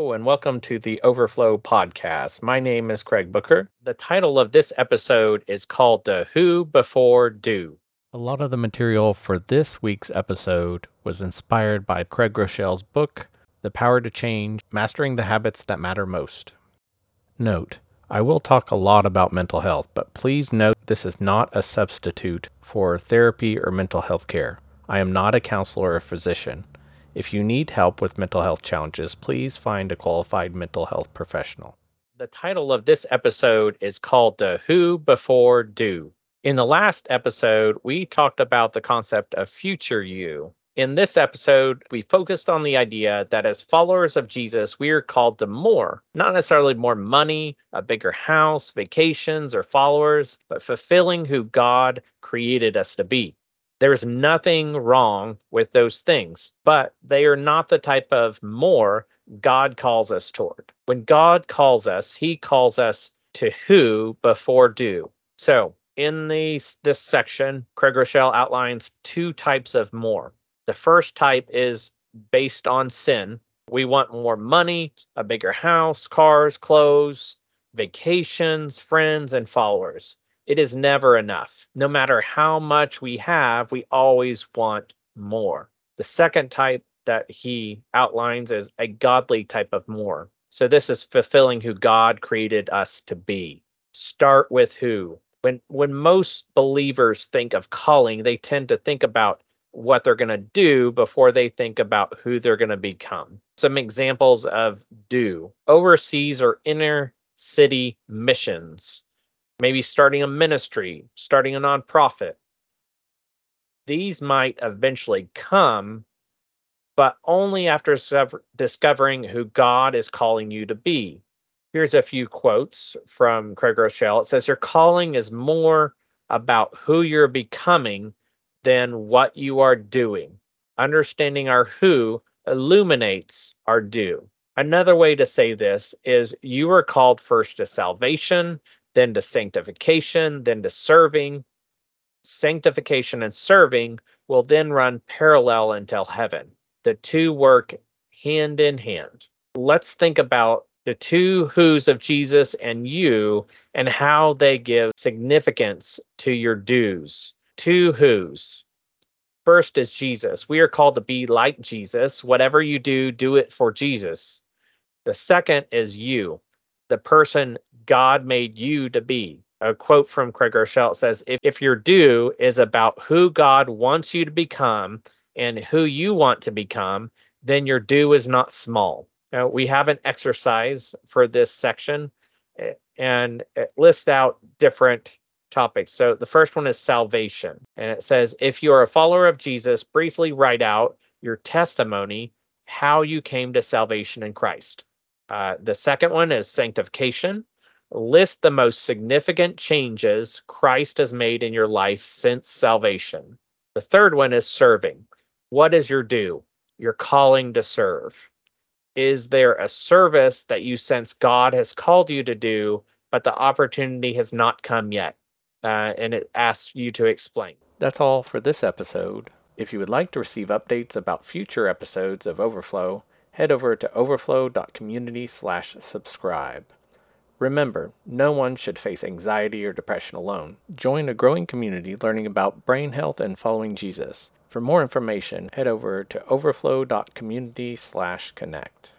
And welcome to the Overflow Podcast. My name is Craig Booker. The title of this episode is called The Who Before Do. A lot of the material for this week's episode was inspired by Craig Groeschel's book, The Power to Change Mastering the Habits That Matter Most. Note, I will talk a lot about mental health, but please note this is not a substitute for therapy or mental health care. I am not a counselor or a physician. If you need help with mental health challenges, please find a qualified mental health professional. The title of this episode is called The Who Before Do. In the last episode, we talked about the concept of future you. In this episode, we focused on the idea that as followers of Jesus, we are called to more, not necessarily more money, a bigger house, vacations, or followers, but fulfilling who God created us to be. There's nothing wrong with those things, but they are not the type of more God calls us toward. When God calls us, he calls us to who before do. So, in these, this section, Craig Groeschel outlines two types of more. The first type is based on sin. We want more money, a bigger house, cars, clothes, vacations, friends, and followers it is never enough. No matter how much we have, we always want more. The second type that he outlines is a godly type of more. So this is fulfilling who God created us to be. Start with who. When when most believers think of calling, they tend to think about what they're going to do before they think about who they're going to become. Some examples of do overseas or inner city missions maybe starting a ministry, starting a nonprofit. These might eventually come, but only after discovering who God is calling you to be. Here's a few quotes from Craig Groeschel. It says, Your calling is more about who you're becoming than what you are doing. Understanding our who illuminates our do. Another way to say this is you are called first to salvation, then to sanctification, then to serving. Sanctification and serving will then run parallel until heaven. The two work hand in hand. Let's think about the two who's of Jesus and you and how they give significance to your do's. Two who's. First is Jesus. We are called to be like Jesus. Whatever you do, do it for Jesus. The second is you the person God made you to be. A quote from Craig Groeschel says, if, if your do is about who God wants you to become and who you want to become, then your do is not small. Now, we have an exercise for this section eh, and it lists out different topics. So the first one is salvation. And it says, if you are a follower of Jesus, briefly write out your testimony, how you came to salvation in Christ. Uh, the second one is sanctification. List the most significant changes Christ has made in your life since salvation. The third one is serving. What is your do? Your calling to serve. Is there a service that you sense God has called you to do, but the opportunity has not come yet? Uh, and it asks you to explain. That's all for this episode. If you would like to receive updates about future episodes of Overflow, head over to overflow.community slash subscribe. Remember, no one should face anxiety or depression alone. Join a growing community learning about brain health and following Jesus. For more information, head over to overflow.community slash connect.